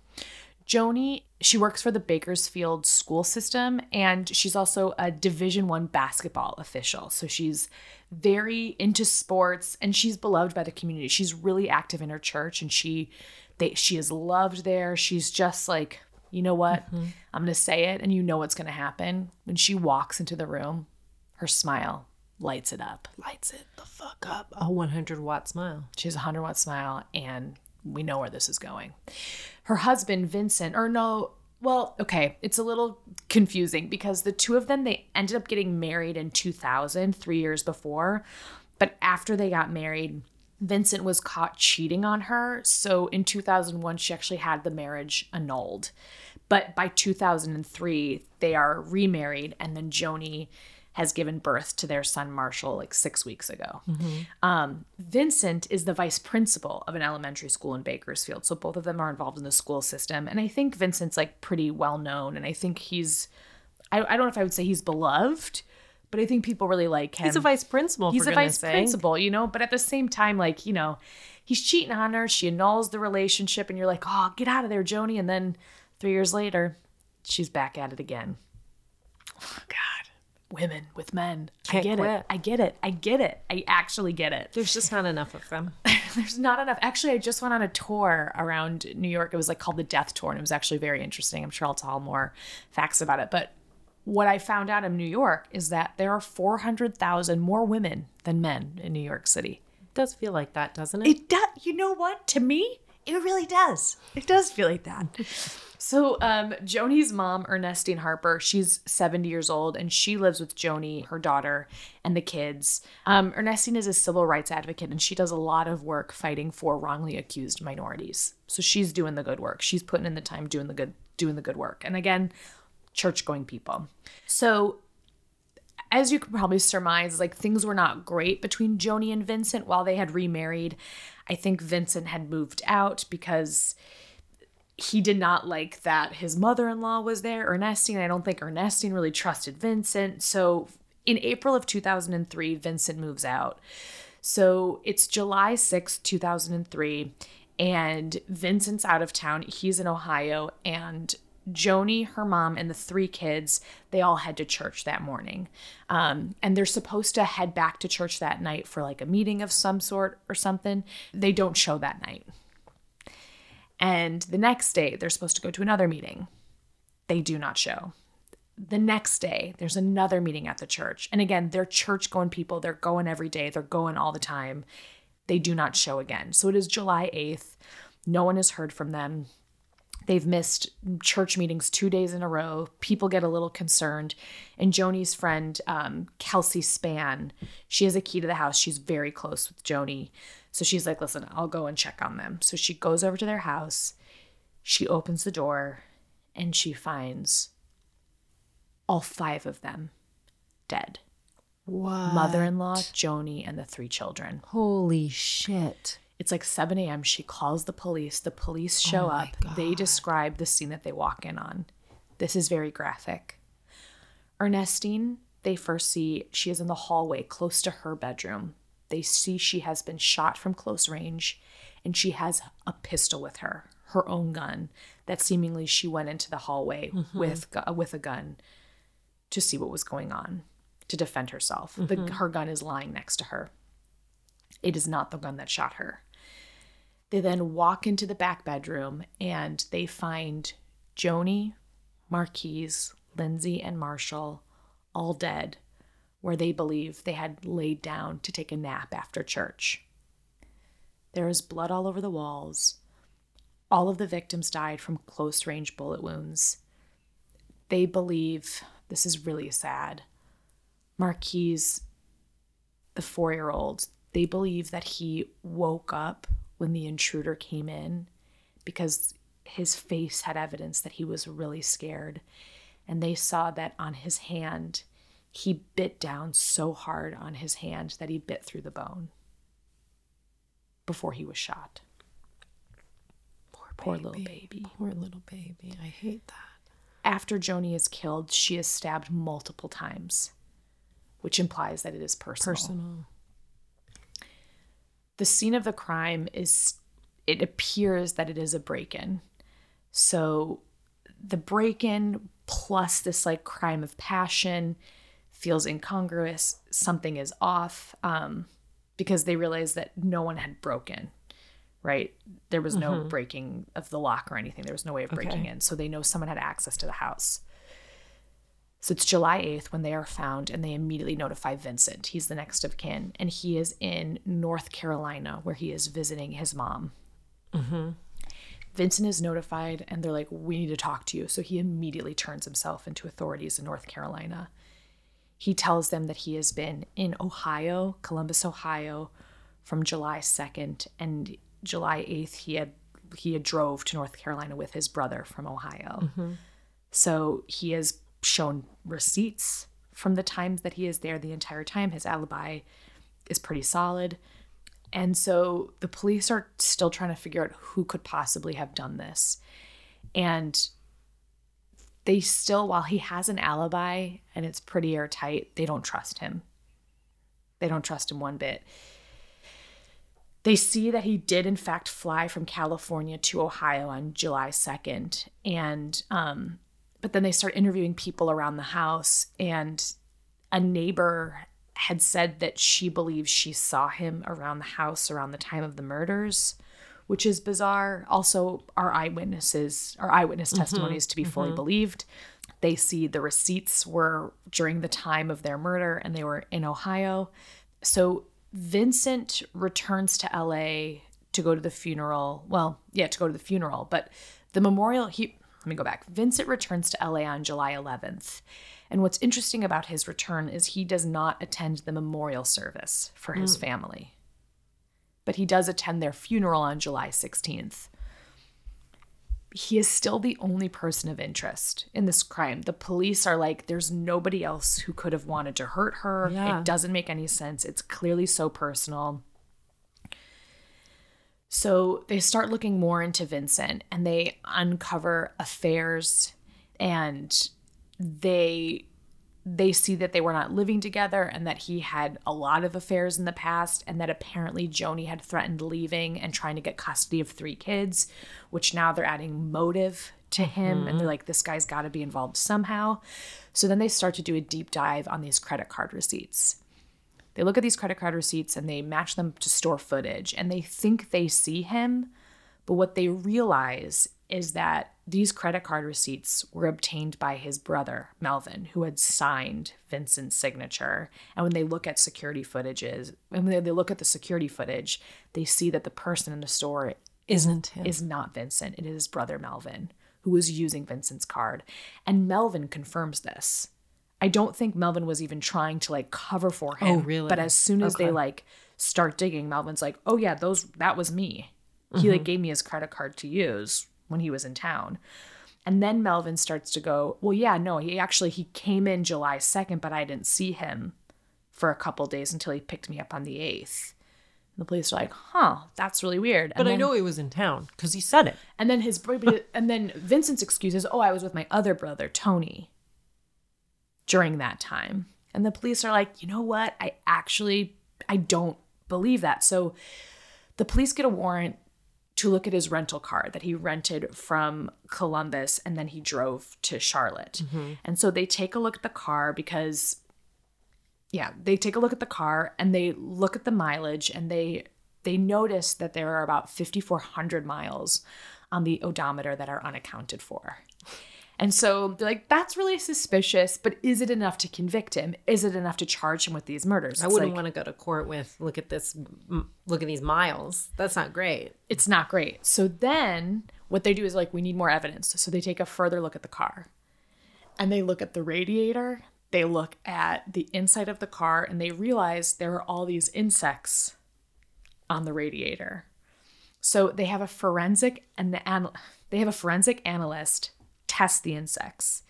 Joni, she works for the Bakersfield school system and she's also a Division 1 basketball official. So she's very into sports and she's beloved by the community. She's really active in her church and she they she is loved there. She's just like, you know what? Mm-hmm. I'm going to say it and you know what's going to happen. When she walks into the room, her smile lights it up. Lights it the fuck up. A 100 watt smile. She has a 100 watt smile, and we know where this is going. Her husband, Vincent, or no, well, okay, it's a little confusing because the two of them, they ended up getting married in 2000, three years before. But after they got married, Vincent was caught cheating on her. So in 2001, she actually had the marriage annulled. But by 2003, they are remarried, and then Joni has given birth to their son Marshall like six weeks ago. Um, Vincent is the vice principal of an elementary school in Bakersfield. So both of them are involved in the school system. And I think Vincent's like pretty well known. And I think he's, I, I don't know if I would say he's beloved, but I think people really like him. He's a vice principal. He's for a vice sake. principal, you know, but at the same time, like, you know, he's cheating on her. She annuls the relationship, and you're like, oh, get out of there, Joni. And then three years later, she's back at it again. Oh, God. Women with men. I Can't get quit. it. I get it. I get it. I actually get it. There's just not enough of them. [LAUGHS] There's not enough. Actually, I just went on a tour around New York. It was like called the Death Tour, and it was actually very interesting. I'm sure I'll tell more facts about it. But what I found out in New York is that there are 400,000 more women than men in New York City. It does feel like that, doesn't it? It does. You know what? To me, it really does. It does feel like that. [LAUGHS] So, um, Joni's mom, Ernestine Harper, she's 70 years old and she lives with Joni, her daughter, and the kids. Um, Ernestine is a civil rights advocate and she does a lot of work fighting for wrongly accused minorities. So she's doing the good work. She's putting in the time doing the good doing the good work. And again, church going people. So as you can probably surmise, like things were not great between Joni and Vincent while they had remarried. I think Vincent had moved out because he did not like that his mother-in-law was there, Ernestine. I don't think Ernestine really trusted Vincent. So in April of 2003, Vincent moves out. So it's July 6, 2003, and Vincent's out of town. He's in Ohio, and Joni, her mom, and the three kids, they all head to church that morning. Um, and they're supposed to head back to church that night for like a meeting of some sort or something. They don't show that night. And the next day, they're supposed to go to another meeting. They do not show. The next day, there's another meeting at the church. And again, they're church going people. They're going every day, they're going all the time. They do not show again. So it is July 8th. No one has heard from them. They've missed church meetings two days in a row. People get a little concerned. And Joni's friend, um, Kelsey Span, she has a key to the house. She's very close with Joni. So she's like, listen, I'll go and check on them. So she goes over to their house. She opens the door and she finds all five of them dead What? mother in law, Joni, and the three children. Holy shit. It's like 7 a.m. She calls the police. The police show Oh up. They describe the scene that they walk in on. This is very graphic. Ernestine, they first see she is in the hallway close to her bedroom. They see she has been shot from close range and she has a pistol with her, her own gun, that seemingly she went into the hallway mm-hmm. with, gu- uh, with a gun to see what was going on, to defend herself. The, mm-hmm. her gun is lying next to her. It is not the gun that shot her. They then walk into the back bedroom and they find Joni, Marquise, Lindsay, and Marshall all dead, where they believe they had laid down to take a nap after church. There is blood all over the walls. All of the victims died from close range bullet wounds. They believe this is really sad. Marquise, the four year old, they believe that he woke up when the intruder came in because his face had evidence that he was really scared. And they saw that on his hand, he bit down so hard on his hand that he bit through the bone before he was shot. Poor, Poor little baby. Poor little baby. I hate that. After Joni is killed, she is stabbed multiple times, which implies that it is personal. Personal. The scene of the crime is it appears that it is a break-in. So the break-in plus this like crime of passion feels incongruous. Something is off um, because they realize that no one had broken right? There was no breaking of the lock or anything. There was no way of breaking Okay. in. So they know someone had access to the house so it's July 8th when they are found, and they immediately notify Vincent. He's the next of kin, and he is in North Carolina where he is visiting his mom. Mm-hmm. Vincent is notified, and they're like, We need to talk to you. So he immediately turns himself into authorities in North Carolina. He tells them that he has been in Ohio, Columbus, Ohio, from July 2nd, and July 8th, he had he had drove to North Carolina with his brother from Ohio. Mm-hmm. So he has shown receipts from the times that he is there the entire time. His alibi is pretty solid. And so the police are still trying to figure out who could possibly have done this. And they still, while he has an alibi and it's pretty airtight, they don't trust him. They don't trust him one bit. They see that he did, in fact, fly from California to Ohio on July 2nd. And, um, but then they start interviewing people around the house. And a neighbor had said that she believes she saw him around the house around the time of the murders, which is bizarre. Also, our eyewitnesses, our eyewitness mm-hmm. testimonies to be mm-hmm. fully believed. They see the receipts were during the time of their murder and they were in Ohio. So Vincent returns to LA to go to the funeral. Well, yeah, to go to the funeral, but the memorial he let me go back. Vincent returns to LA on July 11th. And what's interesting about his return is he does not attend the memorial service for his hmm. family. But he does attend their funeral on July 16th. He is still the only person of interest in this crime. The police are like, there's nobody else who could have wanted to hurt her. Yeah. It doesn't make any sense. It's clearly so personal. So they start looking more into Vincent and they uncover affairs and they they see that they were not living together and that he had a lot of affairs in the past and that apparently Joni had threatened leaving and trying to get custody of three kids, which now they're adding motive to him and they're mm-hmm. like this guy's got to be involved somehow. So then they start to do a deep dive on these credit card receipts. They look at these credit card receipts and they match them to store footage and they think they see him. But what they realize is that these credit card receipts were obtained by his brother, Melvin, who had signed Vincent's signature. And when they look at security footages, when they they look at the security footage, they see that the person in the store Isn't him. is not Vincent. It is his brother Melvin who was using Vincent's card. And Melvin confirms this. I don't think Melvin was even trying to like cover for oh, him. Oh, really? But as soon as they like start digging, Melvin's like, "Oh yeah, those that was me." He mm-hmm. like gave me his credit card to use when he was in town. And then Melvin starts to go, "Well, yeah, no, he actually he came in July 2nd, but I didn't see him for a couple days until he picked me up on the 8th." And the police are like, "Huh, that's really weird." but and I know he was in town because he said it. and then his and then Vincent's excuse is, "Oh, I was with my other brother, Tony." During that time. And the police are like, "You know what? I actually I don't believe that." So the police get a warrant to look at his rental car that he rented from Columbus and then he drove to Charlotte. Mm-hmm. And so they take a look at the car because yeah, they take a look at the car and they look at the mileage and they they notice that there are about 5400 miles on the odometer that are unaccounted for. And so they're like, that's really suspicious, but is it enough to convict him? Is it enough to charge him with these murders? I wouldn't like, want to go to court with look at this, look at these miles. That's not great. it's not great. So then what they do is like, we need more evidence. So they take a further look at the car and they look at the radiator, they look at the inside of the car, and they realize there are all these insects on the radiator. So they have a forensic and the anal- they have a forensic analyst test the insects.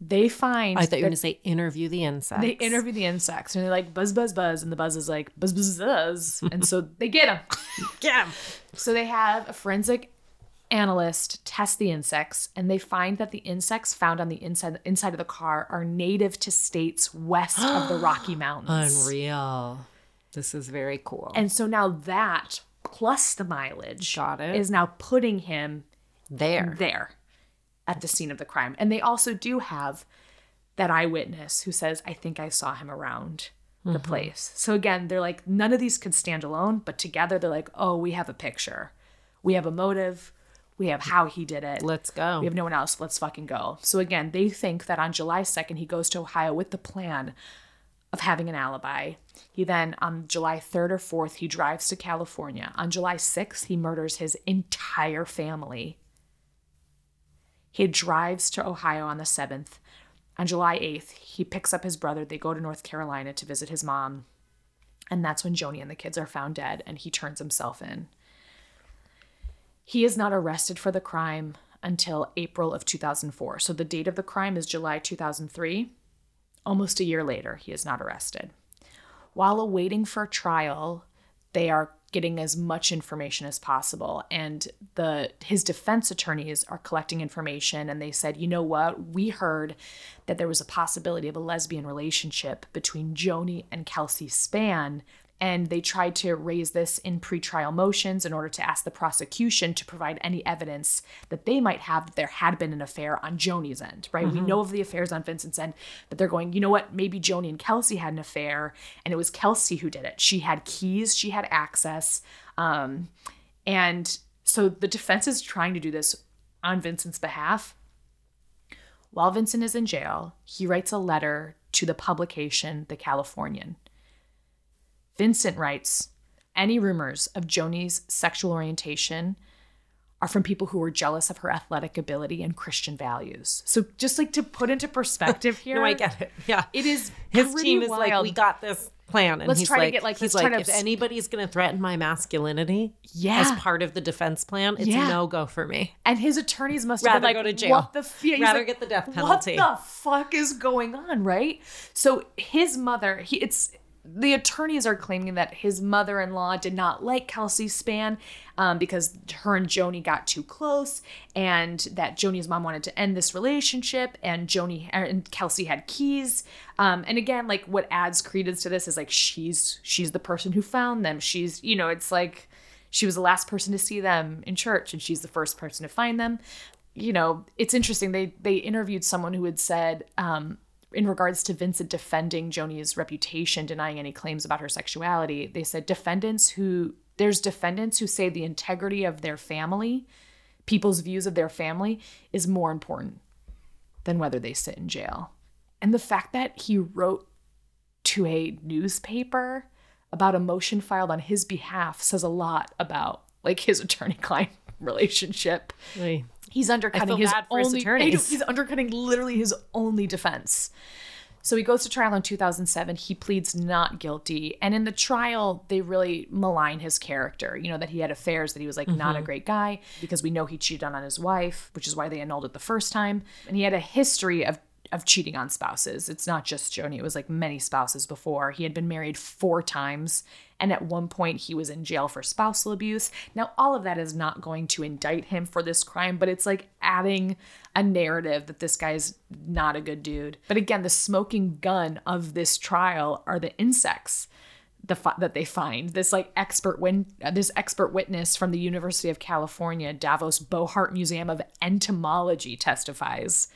They find I thought you were going to say interview the insects. they interview the insects and they're like buzz buzz buzz and the buzz is like buzz buzz buzz and so they get them [LAUGHS] get them. so they have a forensic analyst test the insects and they find that the insects found on the inside inside of the car are native to states west of the [GASPS] Rocky Mountains. Unreal. This is very cool. And so now that plus the mileage Got it. is now putting him there. there at the scene of the crime. And they also do have that eyewitness who says, I think I saw him around the mm-hmm. place. So again, they're like, none of these could stand alone, but together they're like, oh, we have a picture. We have a motive. We have how he did it. Let's go. We have no one else. Let's fucking go. So again, they think that on July 2nd, he goes to Ohio with the plan of having an alibi. He then, on July 3rd or 4th, he drives to California. On July 6th, he murders his entire family. He drives to Ohio on the 7th. On July 8th, he picks up his brother. They go to North Carolina to visit his mom. And that's when Joni and the kids are found dead, and he turns himself in. He is not arrested for the crime until April of 2004. So the date of the crime is July 2003. Almost a year later, he is not arrested. While awaiting for trial, they are getting as much information as possible and the his defense attorneys are collecting information and they said, "You know what? We heard that there was a possibility of a lesbian relationship between Joni and Kelsey Span and they tried to raise this in pretrial motions in order to ask the prosecution to provide any evidence that they might have that there had been an affair on Joni's end, right? We know of the affairs on Vincent's end, but they're going, you know what? Maybe Joni and Kelsey had an affair, and it was Kelsey who did it. She had keys, she had access. Um, and so the defense is trying to do this on Vincent's behalf. While Vincent is in jail, he writes a letter to the publication The Californian. Vincent writes Any rumors of Joni's sexual orientation are from people who were jealous of her athletic ability and Christian values. So, just like to put into perspective here, [LAUGHS] No, I get it. Yeah. It is His team is like, we got this plan. And Let's he's try to get, like, he's like, if anybody's going to threaten my masculinity Yeah. as part of the defense plan, it's Yeah. no go for me. And his attorneys must have Rather been like, go to jail. What the f-? yeah, Rather like, get the death penalty." What the fuck is going on, right? So his mother, he it's the attorneys are claiming that his mother-in-law did not like Kelsey Span um, because her and Joni got too close, and that Joni's mom wanted to end this relationship, and Joni and Kelsey had keys. Um, and again, like what adds credence to this is like she's she's the person who found them. She's you know it's like she was the last person to see them in church and she's the first person to find them you know it's interesting they they interviewed someone who had said um in regards to Vincent defending Joni's reputation, denying any claims about her sexuality, they said defendants who there's defendants who say the integrity of their family, people's views of their family, is more important than whether they sit in jail. And the fact that he wrote to a newspaper about a motion filed on his behalf says a lot about like his attorney client [LAUGHS] relationship. Like, He's undercutting his bad his only [LAUGHS] attorneys. he's undercutting literally his only defense. So he goes to trial in 2007. He pleads not guilty. And in the trial, they really malign his character. You know, that he had affairs, that he was like not Mm-hmm. a great guy because we know he cheated on his wife, which is why they annulled it the first time. And he had a history of of cheating on spouses. It's not just Joni, it was like many spouses before. He had been married four times. And at one point, he was in jail for spousal abuse. Now, all of that is not going to indict him for this crime, but it's like adding a narrative that this guy's not a good dude. But again, the smoking gun of this trial are the insects the that they find. This like expert win this expert witness from the University of California Davis Bohart Museum of Entomology testifies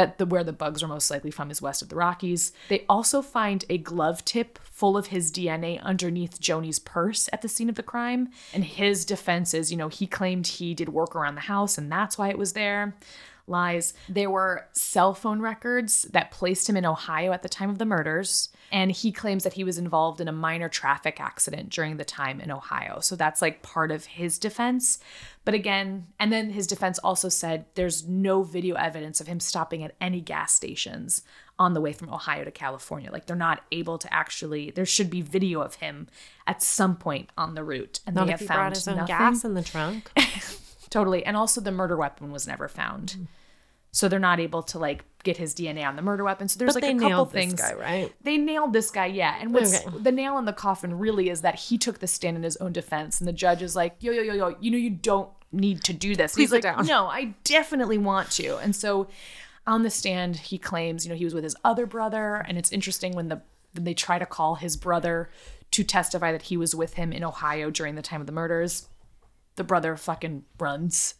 that the where the bugs are most likely from is west of the Rockies. They also find a glove tip full of his DNA underneath Joni's purse at the scene of the crime. And his defense is, you know, he claimed he did work around the house and that's why it was there. Lies. There were cell phone records that placed him in Ohio at the time of the murders. And he claims that he was involved in a minor traffic accident during the time in Ohio. So that's like part of his defense. But again, and then his defense also said there's no video evidence of him stopping at any gas stations on the way from Ohio to California. Like they're not able to actually, there should be video of him at some point on the route. And not they have found his own nothing. gas in the trunk. [LAUGHS] Totally. And also the murder weapon was never found. Hmm. So they're not able to like get his DNA on the murder weapon. So there's But like they a couple nailed this things. guy, right? They nailed this guy, yeah. And what's Okay. the nail in the coffin really is that he took the stand in his own defense, and the judge is like, "Yo, yo, yo, yo, you know, you don't need to do this." Please He's like, down. "No, I definitely want to." And so, on the stand, he claims, you know, he was with his other brother, and it's interesting when the when they try to call his brother to testify that he was with him in Ohio during the time of the murders. The brother fucking runs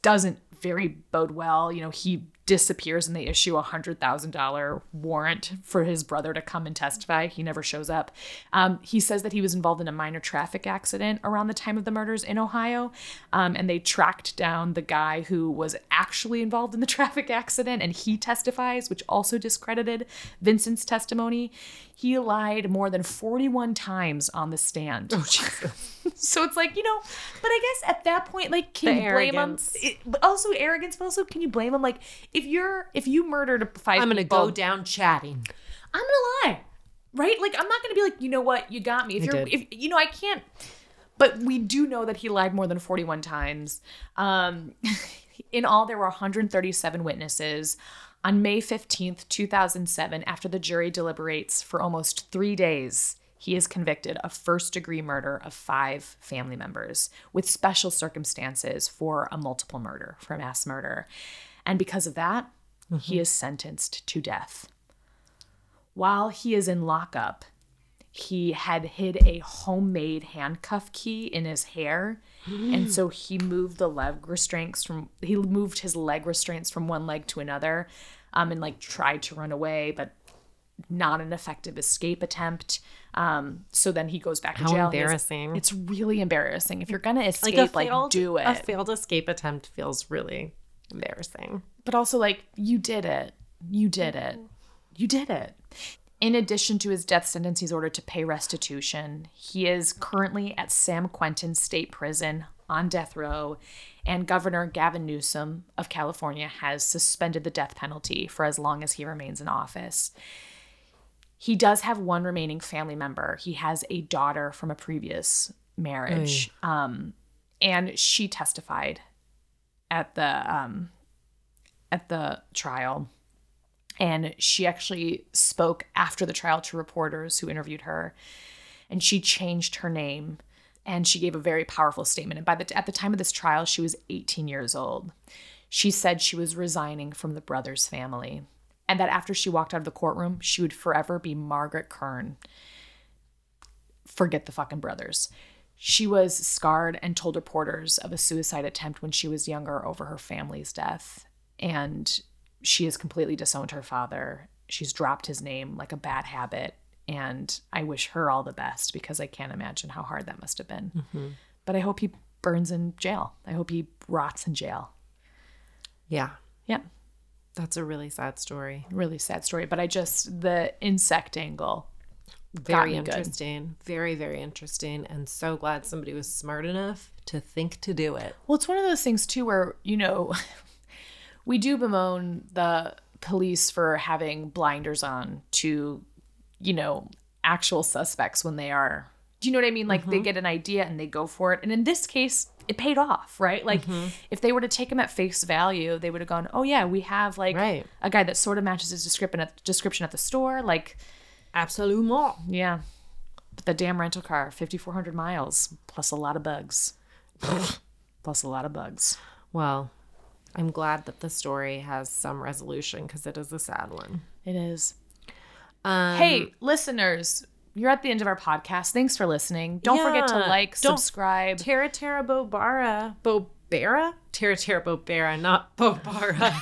doesn't very bode well. You know, he disappears and they issue a hundred thousand dollar warrant for his brother to come and testify. He never shows up. Um, he says that he was involved in a minor traffic accident around the time of the murders in Ohio, um, and they tracked down the guy who was actually involved in the [LAUGHS] traffic accident, and he testifies, which also discredited Vincent's testimony. He lied more than 41 times on the stand. Oh, Jesus. [LAUGHS] so it's like, you know, but I guess at that point, like, can The you blame him? It, but also arrogance, but also can you blame him? Like, if you're if you murdered five, I'm gonna go down chatting. I'm gonna lie, right? Like, I'm not gonna be like, you know what, you got me. If I you're, did. if you know, I can't. But we do know that he lied more than 41 times. Um, [LAUGHS] in all, there were 137 witnesses. On May 15th, 2007, after the jury deliberates for almost three days, he is convicted of first degree murder of five family members with special circumstances for a multiple murder, for a mass murder. And because of that, he mm-hmm. is sentenced to death. While he is in lockup, he had hid a homemade handcuff key in his hair. and so he moved the leg restraints from he moved his leg restraints from one leg to another um, and like tried to run away, but not an effective escape attempt. Um, so then he goes back to How jail. Embarrassing. It's really embarrassing. If you're gonna escape, like, failed, do it. A failed escape attempt feels really embarrassing. but also like you did it. You did it. You did it. In addition to his death sentence, he's ordered to pay restitution. He is currently at San Quentin State Prison on death row, and Governor Gavin Newsom of California has suspended the death penalty for as long as he remains in office. He does have one remaining family member. He has a daughter from a previous marriage, um, and she testified at the um, at the trial. And she actually spoke after the trial to reporters who interviewed her. And she changed her name and she gave a very powerful statement. And by the at the time of this trial, she was 18 years old. She said she was resigning from the brothers' family and that after she walked out of the courtroom, she would forever be Margaret Kern. Forget the fucking brothers. She was scarred and told reporters of a suicide attempt when she was younger over her family's death. And she has completely disowned her father. She's dropped his name like a bad habit. And I wish her all the best because I can't imagine how hard that must have been. Mm-hmm. But I hope he burns in jail. I hope he rots in jail. Yeah, Yeah, that's a really sad story. really sad story. But I just, the insect angle. Very me good. interesting. Very, very interesting. And so glad somebody was smart enough to think to do it. Well, it's one of those things too where, you know, [LAUGHS] we do bemoan the police for having blinders on to, you know, actual suspects when they are, do you know what I mean? Like they mm-hmm. get an idea and they go for it. And in this case, it paid off, right? Like mm-hmm. if they were to take him at face value, they would have gone, oh, yeah, we have like Right. a guy that sort of matches his description at, description at the store. Like, absolutely, yeah. But the damn rental car, 5,400 miles, plus a lot of bugs. [LAUGHS] plus a lot of bugs. Well, I'm glad that the story has some resolution because it is a sad one. It is. Um, Hey, listeners, you're at the end of our podcast. Thanks for listening. Don't forget to Yeah. like, Don't- subscribe. Tara Tara Bobara. Bobara? Tara Tara Bobara, not Bobara.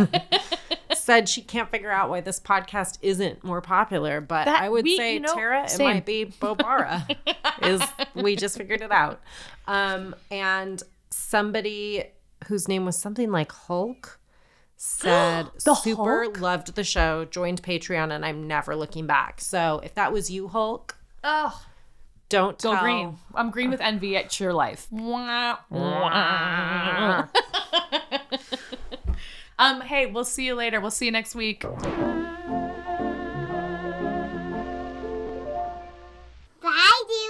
[LAUGHS] [LAUGHS] Said she can't figure out why this podcast isn't more popular, but That- I would we- say you know, Tara, it might be Bobara. [LAUGHS] is we just figured it out. Um, and somebody whose name was something like Hulk, said [GASPS] super Hulk? loved the show, joined Patreon, and I'm never looking back. So if that was you, Hulk, oh, don't go tell. green. I'm green with envy at your life. Um, hey, we'll see you later. We'll see you next week. Bye, dude.